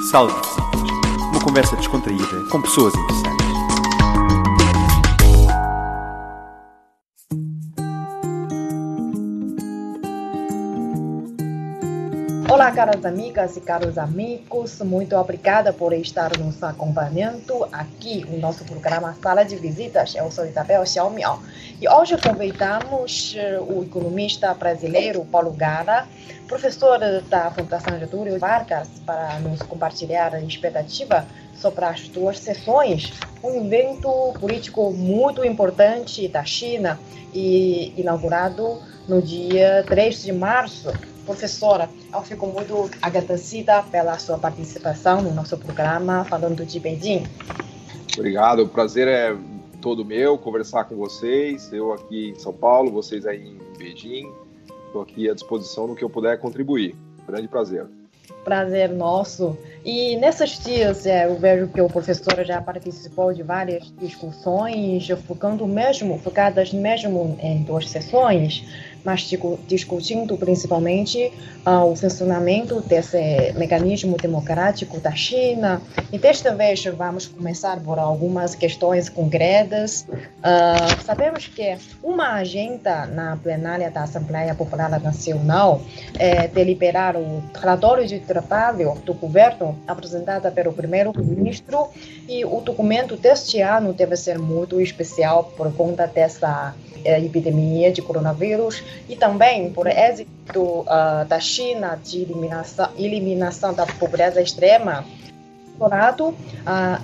Visitas. Uma conversa descontraída com pessoas interessantes. Caras amigas e caros amigos, muito obrigada por estar nos acompanhando aqui. No nosso programa Sala de Visitas. Eu sou Isabel Xiaomiao e hoje convidamos eh, o economista brasileiro Paulo Gara, professor da Fundação Getúlio Vargas, para nos compartilhar a expectativa sobre as duas sessões, um evento político muito importante da China e inaugurado no dia 3 de março Professora, eu fico muito agradecida pela sua participação no nosso programa falando de Beijing. Obrigado, o prazer é todo meu conversar com vocês. Eu aqui em São Paulo, vocês aí em Beijing. Estou aqui à disposição no que eu puder contribuir. Grande prazer. Prazer nosso. E nesses dias é, eu vejo que o professor já participou de várias discussões, focando mesmo, focadas mesmo em duas sessões mas discutindo principalmente uh, o funcionamento desse mecanismo democrático da China. E desta vez vamos começar por algumas questões concretas. Uh, sabemos que uma agenda na plenária da Assembleia Popular Nacional é deliberar o relatório de trabalho do governo apresentado pelo primeiro-ministro e o documento deste ano deve ser muito especial por conta dessa eh, epidemia de coronavírus e também por êxito uh, da China de eliminação, eliminação da pobreza extrema. Por lado, uh,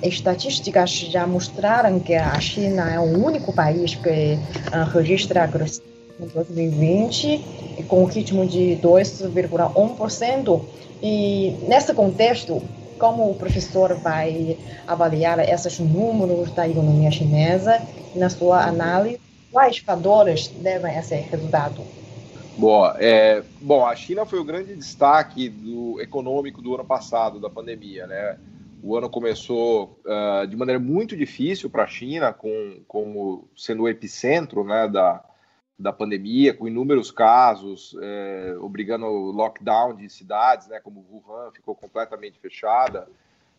estatísticas já mostraram que a China é o único país que uh, registra crescimento em 2020 com um ritmo de 2,1%. E nesse contexto, como o professor vai avaliar esses números da economia chinesa na sua análise? Quais fatores devem esse resultado? Bom, é, bom, a China foi o grande destaque do econômico do ano passado, da pandemia, né? O ano começou uh, de maneira muito difícil para a China, com, como sendo o epicentro né, da, da pandemia, com inúmeros casos, é, obrigando o lockdown de cidades, né, como Wuhan ficou completamente fechada.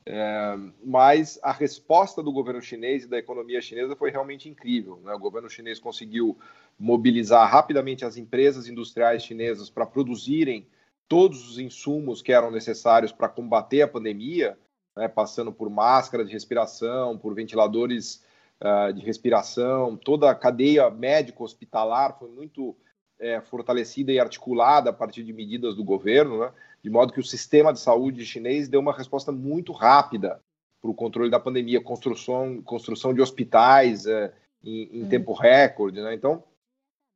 É, mas a resposta do governo chinês e da economia chinesa foi realmente incrível. Né? O governo chinês conseguiu mobilizar rapidamente as empresas industriais chinesas para produzirem todos os insumos que eram necessários para combater a pandemia, né? passando por máscara de respiração, por ventiladores uh, de respiração, toda a cadeia médico-hospitalar foi muito é, fortalecida e articulada a partir de medidas do governo. Né? De modo que o sistema de saúde chinês deu uma resposta muito rápida para o controle da pandemia, construção, construção de hospitais é, em, em uhum. tempo recorde. Né? Então,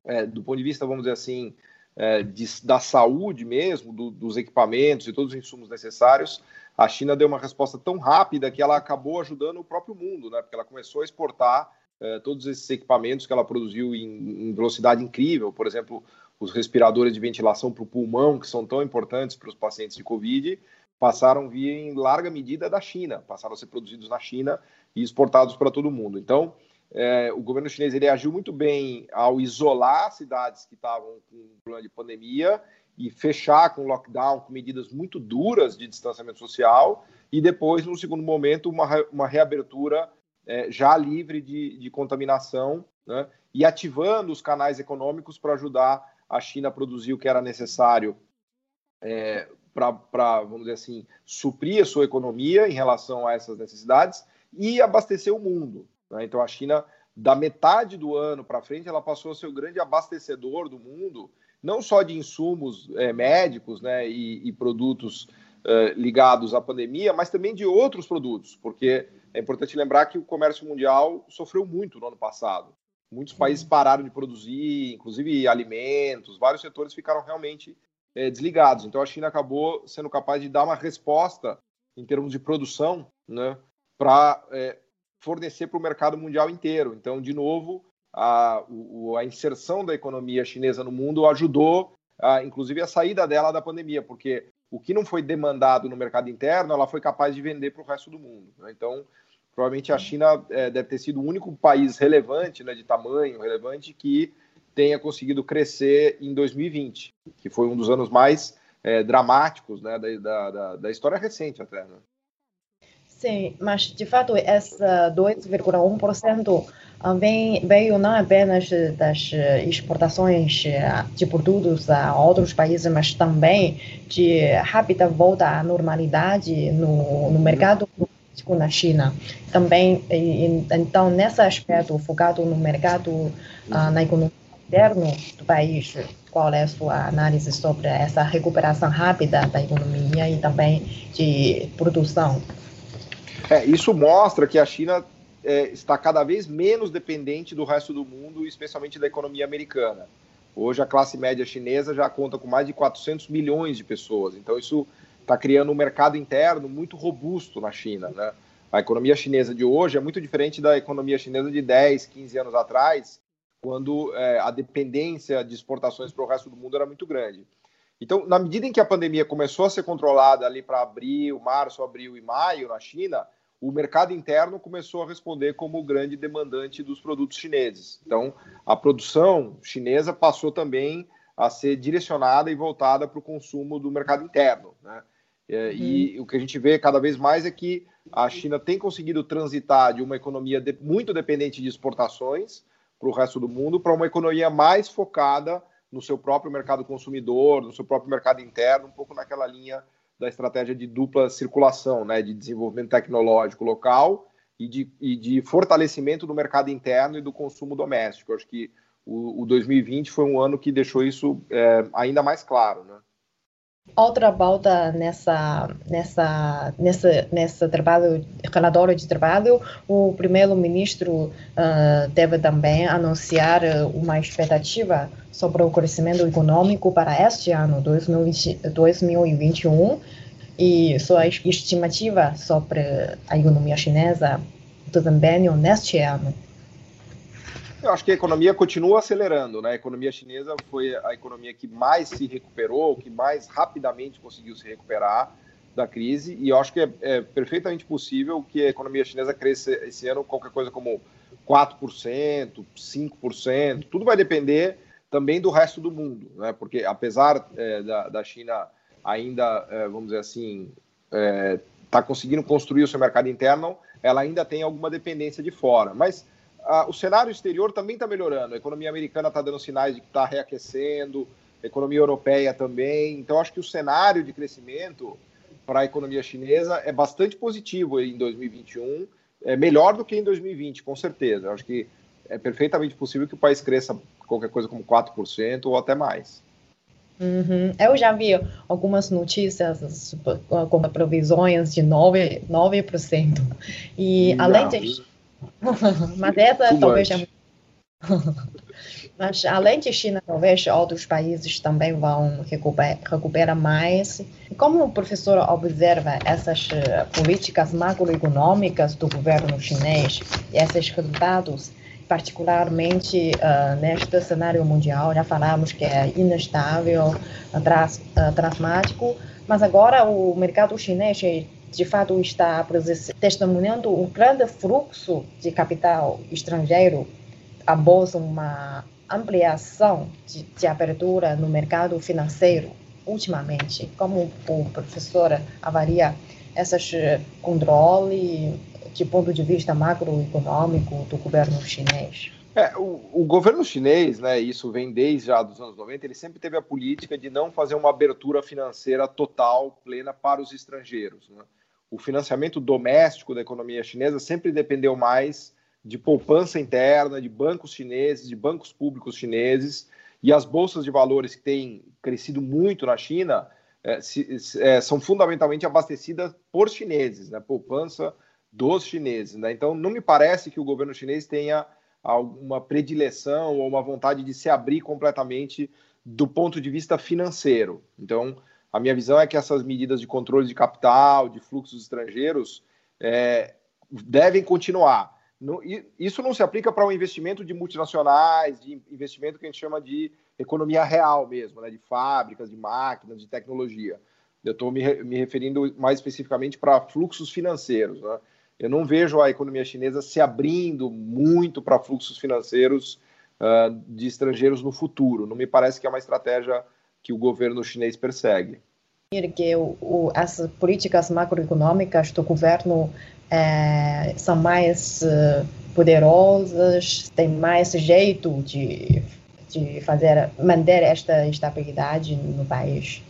é, do ponto de vista, vamos dizer assim, é, de, da saúde mesmo, do, dos equipamentos e todos os insumos necessários, a China deu uma resposta tão rápida que ela acabou ajudando o próprio mundo, né? porque ela começou a exportar é, todos esses equipamentos que ela produziu em, em velocidade incrível. Por exemplo, os respiradores de ventilação para o pulmão, que são tão importantes para os pacientes de Covid, passaram a vir em larga medida da China, passaram a ser produzidos na China e exportados para todo mundo. Então, é, o governo chinês ele agiu muito bem ao isolar cidades que estavam com problema de pandemia e fechar com lockdown, com medidas muito duras de distanciamento social, e depois, no segundo momento, uma, uma reabertura é, já livre de, de contaminação né, e ativando os canais econômicos para ajudar a China produziu o que era necessário é, para, vamos dizer assim, suprir a sua economia em relação a essas necessidades e abastecer o mundo. Né? Então, a China, da metade do ano para frente, ela passou a ser o grande abastecedor do mundo, não só de insumos é, médicos né, e, e produtos é, ligados à pandemia, mas também de outros produtos, porque é importante lembrar que o comércio mundial sofreu muito no ano passado. Muitos países pararam de produzir, inclusive alimentos, vários setores ficaram realmente é, desligados. Então a China acabou sendo capaz de dar uma resposta em termos de produção, né, para é, fornecer para o mercado mundial inteiro. Então, de novo, a, o, a inserção da economia chinesa no mundo ajudou, a, inclusive, a saída dela da pandemia, porque o que não foi demandado no mercado interno, ela foi capaz de vender para o resto do mundo. Né? Então, Provavelmente a China é, deve ter sido o único país relevante, né, de tamanho relevante, que tenha conseguido crescer em 2020, que foi um dos anos mais é, dramáticos né, da, da, da, história recente até. Né? Sim, mas de fato essa 2,1% vem, veio não apenas das exportações de produtos a outros países, mas também de rápida volta à normalidade no, no mercado político na China. Também, então, nesse aspecto, focado no mercado, uh, na economia interna do país, qual é a sua análise sobre essa recuperação rápida da economia e também de produção? É, isso mostra que a China é, está cada vez menos dependente do resto do mundo, especialmente da economia americana. Hoje a classe média chinesa já conta com mais de 400 milhões de pessoas, então isso está criando um mercado interno muito robusto na China. Né? A economia chinesa de hoje é muito diferente da economia chinesa de 10, 15 anos atrás, quando é, a dependência de exportações para o resto do mundo era muito grande. Então, na medida em que a pandemia começou a ser controlada ali para abril, março, abril e maio na China, o mercado interno começou a responder como o grande demandante dos produtos chineses. Então, a produção chinesa passou também a ser direcionada e voltada para o consumo do mercado interno. Né? É, e uhum. o que a gente vê cada vez mais é que a China tem conseguido transitar de uma economia de, muito dependente de exportações para o resto do mundo para uma economia mais focada no seu próprio mercado consumidor, no seu próprio mercado interno, um pouco naquela linha da estratégia de dupla circulação, né, de desenvolvimento tecnológico local e de, e de fortalecimento do mercado interno e do consumo doméstico. Eu acho que o, o 2020 foi um ano que deixou isso é, ainda mais claro. Né? Outra pauta nessa, nessa, nessa, nessa trabalho, relatório de trabalho, o primeiro-ministro uh, deve também anunciar uma expectativa sobre o crescimento econômico para este ano, 2020, 2021, e sua estimativa sobre a economia chinesa desempenho neste ano. Eu acho que a economia continua acelerando, né? A economia chinesa foi a economia que mais se recuperou, que mais rapidamente conseguiu se recuperar da crise, e eu acho que é, é perfeitamente possível que a economia chinesa cresça esse ano qualquer coisa como 4%, 5%, tudo vai depender também do resto do mundo, né? Porque apesar é, da, da, China ainda, é, vamos dizer assim, está é, conseguindo construir o seu mercado interno, ela ainda tem alguma dependência de fora, mas ah, o cenário exterior também está melhorando. A economia americana está dando sinais de que está reaquecendo, a economia europeia também. Então, acho que o cenário de crescimento para a economia chinesa é bastante positivo em 2021, é melhor do que em 2020, com certeza. Acho que é perfeitamente possível que o país cresça qualquer coisa como 4% ou até mais. Uhum. Eu já vi algumas notícias com previsões de 9%. 9%. E além disso, Mas essa Too talvez é... Mas além de China, talvez outros países também vão recuperar, recuperar mais. Como o professor observa essas eh, políticas macroeconômicas do governo chinês e esses resultados, particularmente uh, neste cenário mundial, já falamos que é inestável, uh, dramático, mas agora o mercado chinês de fato está testemunhando um grande fluxo de capital estrangeiro após uma ampliação de, de abertura no mercado financeiro ultimamente. Como o professor avalia esses controles de ponto de vista macroeconômico do governo chinês? É, o, o, governo chinês, né, isso vem desde já dos anos 90, ele sempre teve a política de não fazer uma abertura financeira total, plena para os estrangeiros. Né? O financiamento doméstico da economia chinesa sempre dependeu mais de poupança interna, de bancos chineses, de bancos públicos chineses, e as bolsas de valores que têm crescido muito na China é, se, é, são fundamentalmente abastecidas por chineses, né, poupança dos chineses. Né? Então, não me parece que o governo chinês tenha alguma predileção ou uma vontade de se abrir completamente do ponto de vista financeiro. Então, a minha visão é que essas medidas de controle de capital, de fluxos estrangeiros, é, devem continuar. isso não se aplica para o um investimento de multinacionais, de investimento que a gente chama de economia real mesmo, né, de fábricas, de máquinas, de tecnologia. Eu estou me, me, referindo mais especificamente para fluxos financeiros. Né? Eu não vejo a economia chinesa se abrindo muito para fluxos financeiros uh, de estrangeiros no futuro. Não me parece que é uma estratégia que o governo chinês persegue. que o, as políticas macroeconômicas do governo é, são mais uh, poderosas, têm mais jeito de, de fazer, manter esta estabilidade no país?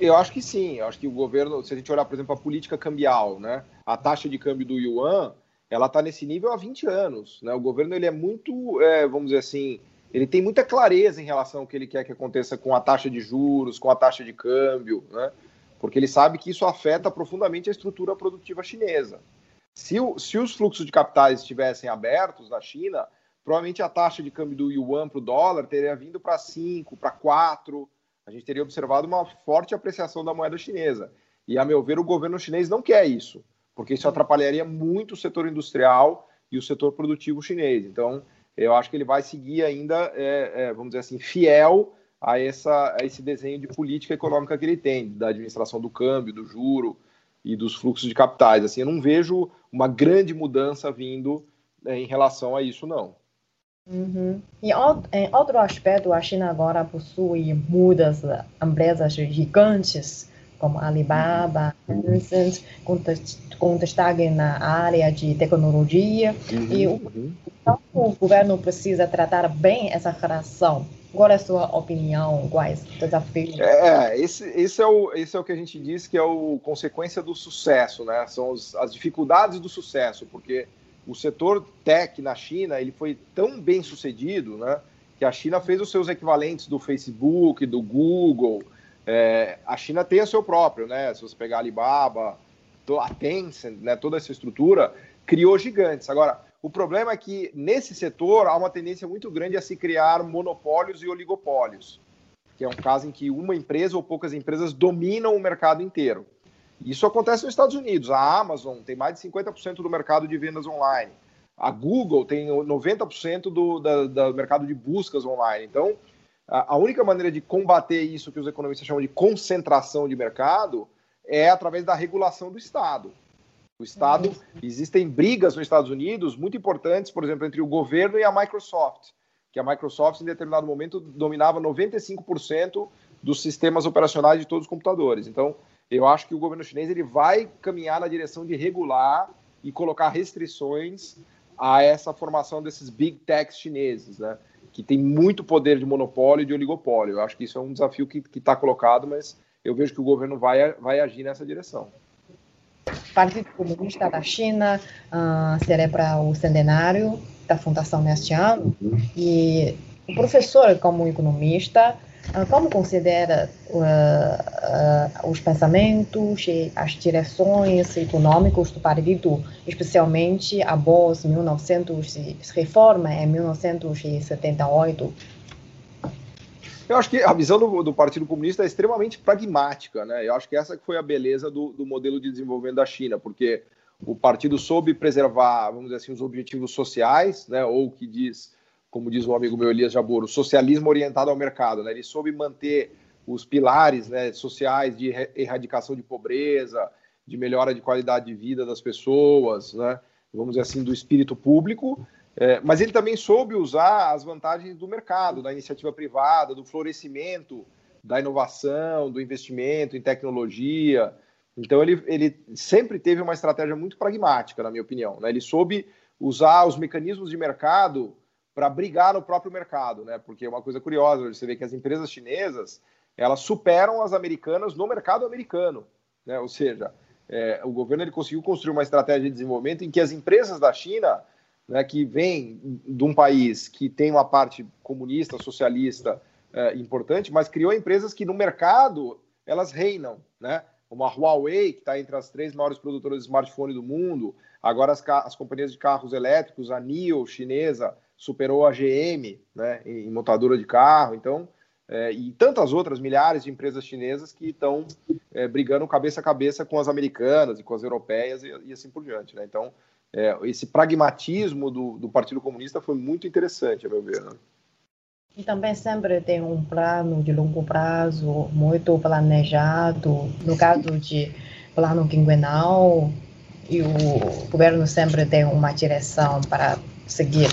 Eu acho que sim. Eu acho que o governo, se a gente olhar, por exemplo, a política cambial, né? A taxa de câmbio do yuan, ela está nesse nível há 20 anos. Né? O governo ele é muito, é, vamos dizer assim, ele tem muita clareza em relação ao que ele quer que aconteça com a taxa de juros, com a taxa de câmbio, né? porque ele sabe que isso afeta profundamente a estrutura produtiva chinesa. Se, o, se os fluxos de capitais estivessem abertos na China, provavelmente a taxa de câmbio do yuan para o dólar teria vindo para 5, para 4. A gente teria observado uma forte apreciação da moeda chinesa. E, a meu ver, o governo chinês não quer isso porque isso atrapalharia muito o setor industrial e o setor produtivo chinês. Então, eu acho que ele vai seguir ainda, é, é, vamos dizer assim, fiel a, essa, a esse desenho de política econômica que ele tem, da administração do câmbio, do juro e dos fluxos de capitais. Assim, eu não vejo uma grande mudança vindo é, em relação a isso, não. Uhum. E em outro aspecto, a China agora possui muitas empresas gigantes como Alibaba, Tencent, com, com destaque na área de tecnologia. Uhum, e o, uhum. então, o governo precisa tratar bem essa relação. Qual é a sua opinião? Quais desafios? É, esse, esse, é o, esse é o que a gente diz que é o consequência do sucesso, né? São os, as dificuldades do sucesso, porque o setor tech na China ele foi tão bem sucedido, né? Que a China fez os seus equivalentes do Facebook, do Google, é, a China tem o seu próprio, né? Se você pegar a Alibaba, a Tencent, né, toda essa estrutura, criou gigantes. Agora, o problema é que nesse setor há uma tendência muito grande a se criar monopólios e oligopólios, que é um caso em que uma empresa ou poucas empresas dominam o mercado inteiro. Isso acontece nos Estados Unidos. A Amazon tem mais de 50% do mercado de vendas online. A Google tem 90% do da, do mercado de buscas online. Então, a única maneira de combater isso que os economistas chamam de concentração de mercado é através da regulação do Estado. O Estado, uhum. existem brigas nos Estados Unidos muito importantes, por exemplo, entre o governo e a Microsoft, que a Microsoft, em determinado momento, dominava 95% dos sistemas operacionais de todos os computadores. Então, eu acho que o governo chinês ele vai caminhar na direção de regular e colocar restrições a essa formação desses big techs chineses, né? Que tem muito poder de monopólio e de oligopólio. Eu acho que isso é um desafio que está colocado, mas eu vejo que o governo vai, vai agir nessa direção. Partido Comunista da China uh, celebra o centenário da fundação neste ano e o professor, como economista, ah, como considera uh, uh, os pensamentos e as direções econômicas do partido, especialmente após 1900 reforma em 1978? Eu acho que a visão do, do, Partido Comunista é extremamente pragmática, né? Eu acho que essa foi a beleza do, do modelo de desenvolvimento da China, porque o partido soube preservar, vamos dizer assim, os objetivos sociais, né? Ou que diz como diz o amigo meu Elias Jabor, o socialismo orientado ao mercado. Né? Ele soube manter os pilares né, sociais de erradicação de pobreza, de melhora de qualidade de vida das pessoas, né? vamos dizer assim, do espírito público, é, mas ele também soube usar as vantagens do mercado, da iniciativa privada, do florescimento da inovação, do investimento em tecnologia. Então, ele, ele sempre teve uma estratégia muito pragmática, na minha opinião. Né? Ele soube usar os mecanismos de mercado para brigar no próprio mercado, né? Porque é uma coisa curiosa, você vê que as empresas chinesas elas superam as americanas no mercado americano, né? Ou seja, é, o governo ele conseguiu construir uma estratégia de desenvolvimento em que as empresas da China, né, que vêm de um país que tem uma parte comunista, socialista é, importante, mas criou empresas que no mercado elas reinam, né? Uma Huawei que está entre as três maiores produtoras de smartphone do mundo, agora as, as companhias de carros elétricos, a NIO chinesa superou a GM né, em montadora de carro, então, é, e tantas outras milhares de empresas chinesas que estão é, brigando cabeça a cabeça com as americanas e com as europeias e, e assim por diante. Né? Então, é, esse pragmatismo do, do, Partido Comunista foi muito interessante, a meu ver. Né? E também sempre tem um plano de longo prazo muito planejado, no caso de plano quinquenal, e o governo sempre tem uma direção para seguir.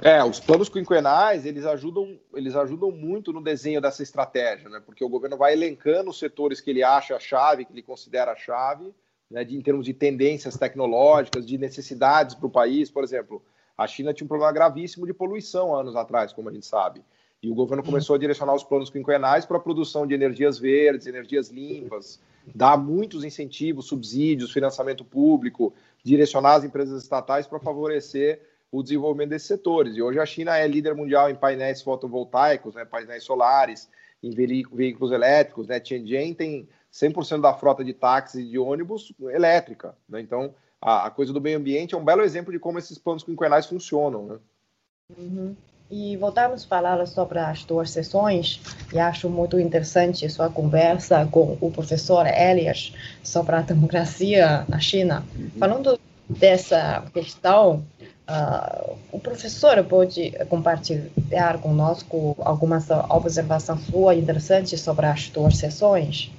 É, os planos quinquenais, eles ajudam, eles ajudam muito no desenho dessa estratégia, né? Porque o governo vai elencando os setores que ele acha a chave, que ele considera a chave, né, de, em termos de tendências tecnológicas, de necessidades para o país. Por exemplo, a China tinha um problema gravíssimo de poluição anos atrás, como a gente sabe. E o governo começou a direcionar os planos quinquenais para a produção de energias verdes, energias limpas, dar muitos incentivos, subsídios, financiamento público, direcionar as empresas estatais para favorecer o desenvolvimento desses setores. E hoje a China é líder mundial em painéis fotovoltaicos, né, painéis solares, em veículos elétricos. Né? Tianjin tem 100% da frota de táxis e de ônibus elétrica. Né? Então, a, a, coisa do meio ambiente é um belo exemplo de como esses planos quinquenais funcionam. Né? Uhum. E voltamos a falar sobre as duas sessões, e acho muito interessante sua conversa com o professor Elias sobre a democracia na China. Uhum. Falando dessa questão, Uh, o professor pode compartilhar conosco algumas observações suas interessantes sobre as duas sessões?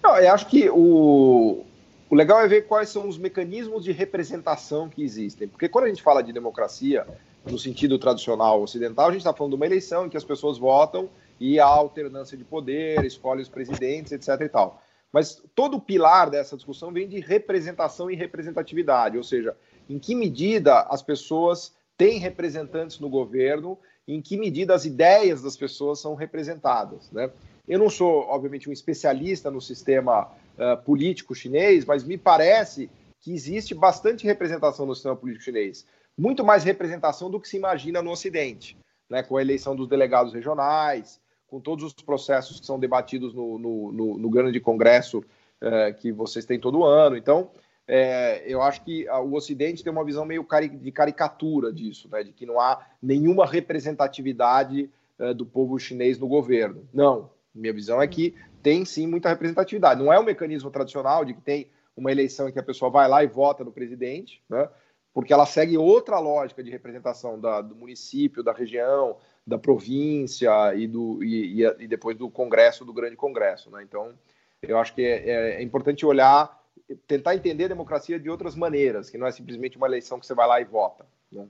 Não, eu acho que o, o legal é ver quais são os mecanismos de representação que existem. Porque quando a gente fala de democracia, no sentido tradicional ocidental, a gente está falando de uma eleição em que as pessoas votam e há alternância de poder, escolhe os presidentes, etc. e tal. Mas todo o pilar dessa discussão vem de representação e representatividade, ou seja, em que medida as pessoas têm representantes no governo, em que medida as ideias das pessoas são representadas. Né? Eu não sou, obviamente, um especialista no sistema uh, político chinês, mas me parece que existe bastante representação no sistema político chinês. Muito mais representação do que se imagina no Ocidente, né? com a eleição dos delegados regionais, com todos os processos que são debatidos no, no, no, no grande congresso uh, que vocês têm todo ano. Então, é, eu acho que o Ocidente tem uma visão meio de caricatura disso, né, de que não há nenhuma representatividade é, do povo chinês no governo. Não, minha visão é que tem sim muita representatividade. Não é um mecanismo tradicional de que tem uma eleição em que a pessoa vai lá e vota no presidente, né, porque ela segue outra lógica de representação da, do município, da região, da província e, do, e, e depois do Congresso, do Grande Congresso. Né? Então, eu acho que é, é, é importante olhar tentar entender a democracia de outras maneiras, que não é simplesmente uma eleição que você vai lá e vota. Né?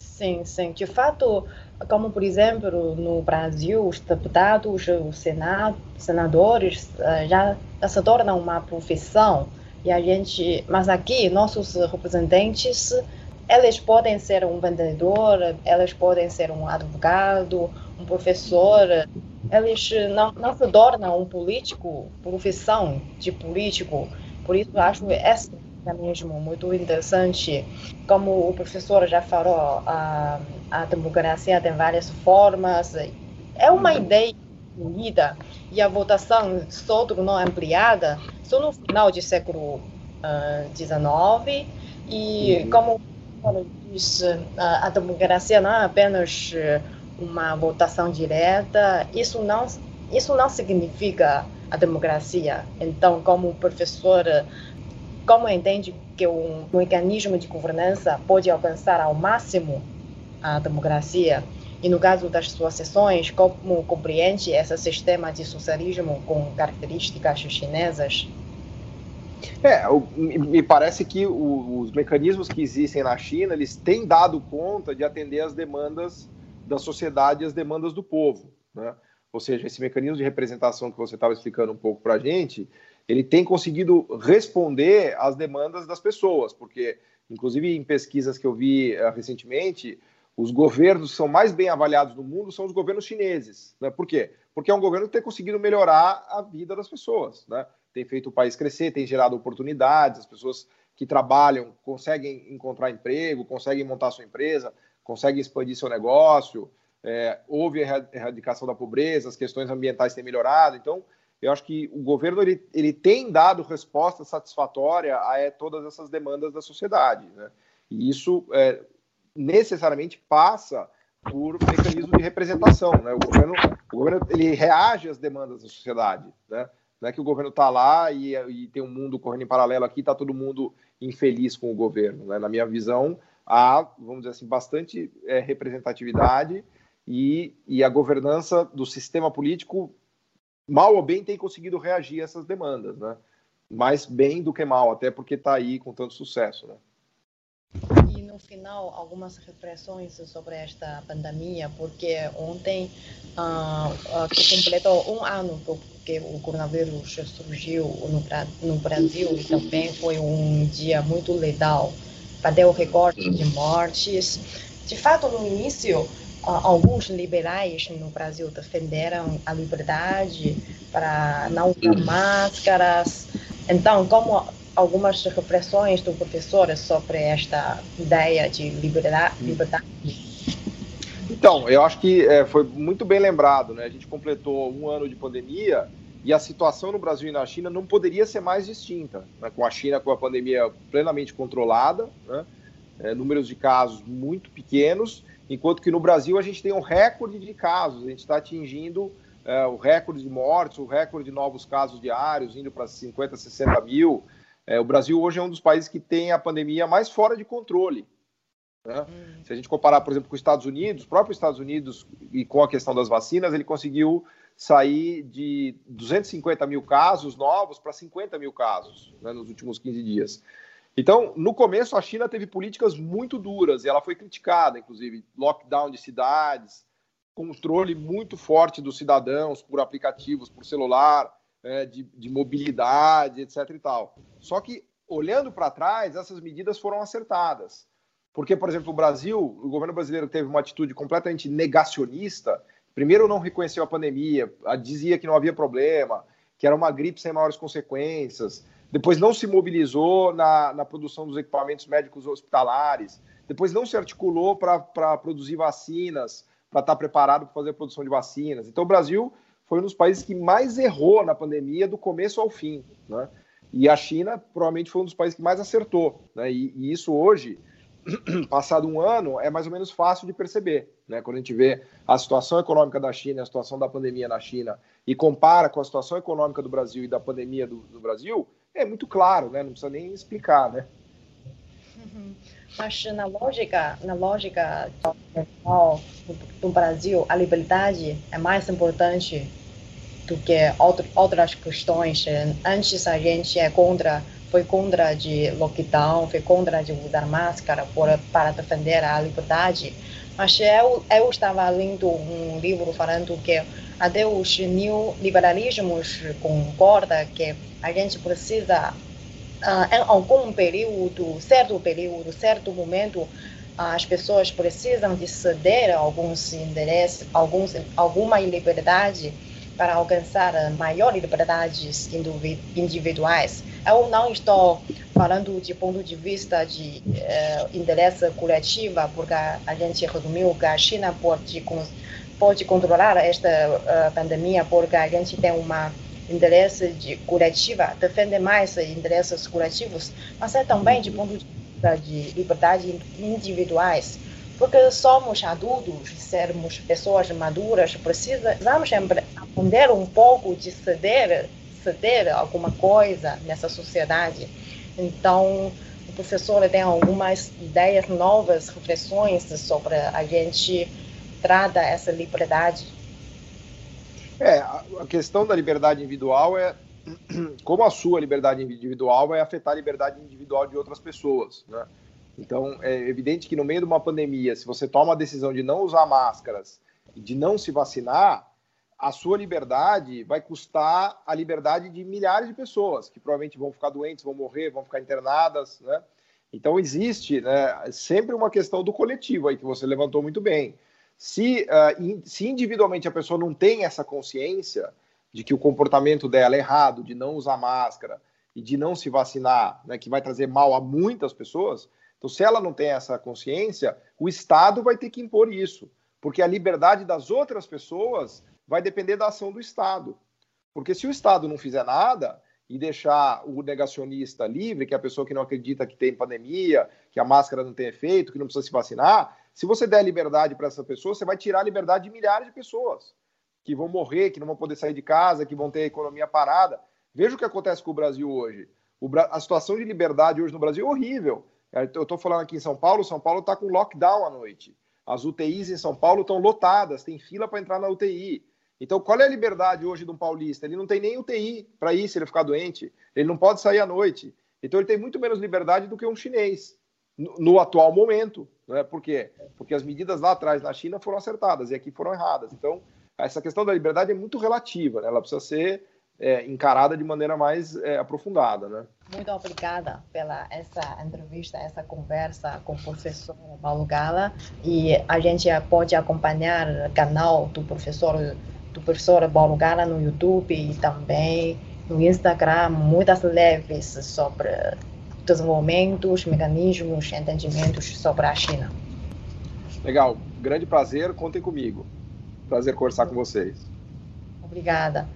Sim, sim. De fato, como por exemplo no Brasil, os deputados, os senado, senadores eh, já se tornam uma profissão. E a gente, mas aqui nossos representantes, eles podem ser um vendedor, eles podem ser um advogado, um professor, eles não, não se tornam um político, profissão de político. Por isso, acho esse mecanismo muito interessante. Como o professor já falou, a, a democracia tem várias formas. É uma uhum. ideia unida e a votação só tornou ampliada só no final do século XIX. Uh, e, uhum. como eu disse, a democracia não é apenas uma votação direta, isso não, isso não significa a democracia. Então, como professor, como entende que um mecanismo de governança pode alcançar ao máximo a democracia? E no caso das suas sessões, como compreende esse sistema de socialismo com características chinesas? É, me parece que os mecanismos que existem na China, eles têm dado conta de atender as demandas da sociedade e as demandas do povo, né? ou seja, esse mecanismo de representação que você estava explicando um pouco para a gente, ele tem conseguido responder às demandas das pessoas, porque, inclusive em pesquisas que eu vi uh, recentemente, os governos que são mais bem avaliados no mundo são os governos chineses. Né? Por quê? Porque é um governo que tem conseguido melhorar a vida das pessoas, né? tem feito o país crescer, tem gerado oportunidades, as pessoas que trabalham conseguem encontrar emprego, conseguem montar sua empresa, conseguem expandir seu negócio, é, houve a erradicação da pobreza, as questões ambientais têm melhorado. Então, eu acho que o governo ele, ele tem dado resposta satisfatória a é, todas essas demandas da sociedade. Né? E isso é, necessariamente passa por mecanismo de representação. Né? O, governo, o governo ele reage às demandas da sociedade. Né? Não é que o governo está lá e, e, tem um mundo correndo em paralelo aqui, está todo mundo infeliz com o governo. Né? Na minha visão, há, vamos dizer assim, bastante é, representatividade e, e a governança do sistema político, mal ou bem, tem conseguido reagir a essas demandas, né? Mais bem do que mal, até porque está aí com tanto sucesso, né? E no final algumas reflexões sobre esta pandemia, porque ontem uh, uh, que completou um ano que o coronavírus surgiu no, no Brasil e também foi um dia muito letal, bateu recorde de mortes. De fato, no início, alguns liberais no Brasil defenderam a liberdade para não usar máscaras. Então, como algumas reflexões do professor sobre esta ideia de liberdade. liberdade. Então, eu acho que é, foi muito bem lembrado, né? A gente completou um ano de pandemia e a situação no Brasil e na China não poderia ser mais distinta, né? com a China com a pandemia plenamente controlada, né? é, números de casos muito pequenos, enquanto que no Brasil a gente tem um recorde de casos, a gente está atingindo é, o recorde de mortes, o recorde de novos casos diários, indo para 50, 60 mil. É, o Brasil hoje é um dos países que tem a pandemia mais fora de controle. Né? Hum. Se a gente comparar, por exemplo, com os Estados Unidos, os próprios Estados Unidos, e com a questão das vacinas, ele conseguiu sair de 250 mil casos novos para 50 mil casos né, nos últimos 15 dias. Então, no começo, a China teve políticas muito duras e ela foi criticada, inclusive lockdown de cidades, controle muito forte dos cidadãos por aplicativos, por celular, é, de, de, mobilidade, etc. e tal. Só que, olhando para trás, essas medidas foram acertadas. Porque, por exemplo, o Brasil, o governo brasileiro teve uma atitude completamente negacionista. Primeiro, não reconheceu a pandemia, dizia que não havia problema, que era uma gripe sem maiores consequências. Depois, não se mobilizou na, na produção dos equipamentos médicos hospitalares. Depois, não se articulou para produzir vacinas, para estar preparado para fazer a produção de vacinas. Então, o Brasil foi um dos países que mais errou na pandemia do começo ao fim. Né? E a China provavelmente foi um dos países que mais acertou. Né? E, e, isso hoje, passado um ano, é mais ou menos fácil de perceber. Né? Quando a gente vê a situação econômica da China, a situação da pandemia na China, e compara com a situação econômica do Brasil e da pandemia do, do Brasil, é muito claro, né? não precisa nem explicar. Né? Uhum. Mas na lógica, na lógica do, do Brasil, a liberdade é mais importante do que outras questões. Antes a gente é contra, foi contra de lockdown, foi contra de usar máscara por, para defender a liberdade. Mas eu, eu estava lendo um livro falando que até os neoliberalismos concordam que a gente precisa uh, em algum período, certo período, certo momento, as pessoas precisam de ceder alguns interesses, alguns, alguma liberdade para alcançar maiores liberdades individuais. Eu não estou falando de ponto de vista de uh, interesse coletivo, porque a gente resumiu que a China pode, pode controlar esta uh, pandemia, porque a gente tem uma interesse de coletiva, defende mais interesses coletivos, mas é também de ponto de vista de liberdade individuais, porque somos adultos, sermos pessoas maduras, precisamos aprender um pouco de ceder, ceder alguma coisa nessa sociedade. Então, o professor tem algumas ideias novas, reflexões sobre a gente trata essa liberdade é, a questão da liberdade individual é como a sua liberdade individual vai afetar a liberdade individual de outras pessoas, né? Então, é evidente que no meio de uma pandemia, se você toma a decisão de não usar máscaras e de não se vacinar, a sua liberdade vai custar a liberdade de milhares de pessoas que provavelmente vão ficar doentes, vão morrer, vão ficar internadas, né? Então existe né, sempre uma questão do coletivo aí que você levantou muito bem. Se, uh, in, se individualmente a pessoa não tem essa consciência de que o comportamento dela é errado, de não usar máscara e de não se vacinar, né, que vai trazer mal a muitas pessoas, então se ela não tem essa consciência, o Estado vai ter que impor isso, porque a liberdade das outras pessoas vai depender da ação do Estado. Porque se o Estado não fizer nada, e deixar o negacionista livre, que é a pessoa que não acredita que tem pandemia, que a máscara não tem efeito, que não precisa se vacinar, se você der liberdade para essa pessoa, você vai tirar a liberdade de milhares de pessoas que vão morrer, que não vão poder sair de casa, que vão ter a economia parada. Veja o que acontece com o Brasil hoje. O Bra... a situação de liberdade hoje no Brasil é horrível. Eu estou falando aqui em São Paulo, São Paulo está com lockdown à noite. As UTIs em São Paulo estão lotadas, tem fila para entrar na UTI. Então, qual é a liberdade hoje de um paulista? Ele não tem nem UTI para ir se ele ficar doente. Ele não pode sair à noite. Então, ele tem muito menos liberdade do que um chinês. no, no atual momento. Né? Por quê? Porque as medidas lá atrás na China foram acertadas e aqui foram erradas. Então, essa questão da liberdade é muito relativa, né? ela precisa ser é, encarada de maneira mais é, aprofundada. Né? Muito obrigada pela essa entrevista, essa conversa com o professor Paulo Gala. E a gente pode acompanhar o canal do professor, do professor Gala no YouTube e também no Instagram, muitas lives sobre desenvolvimentos, mecanismos, entendimentos sobre a China. Legal, grande prazer, contem comigo. Prazer conversar com vocês. Obrigada.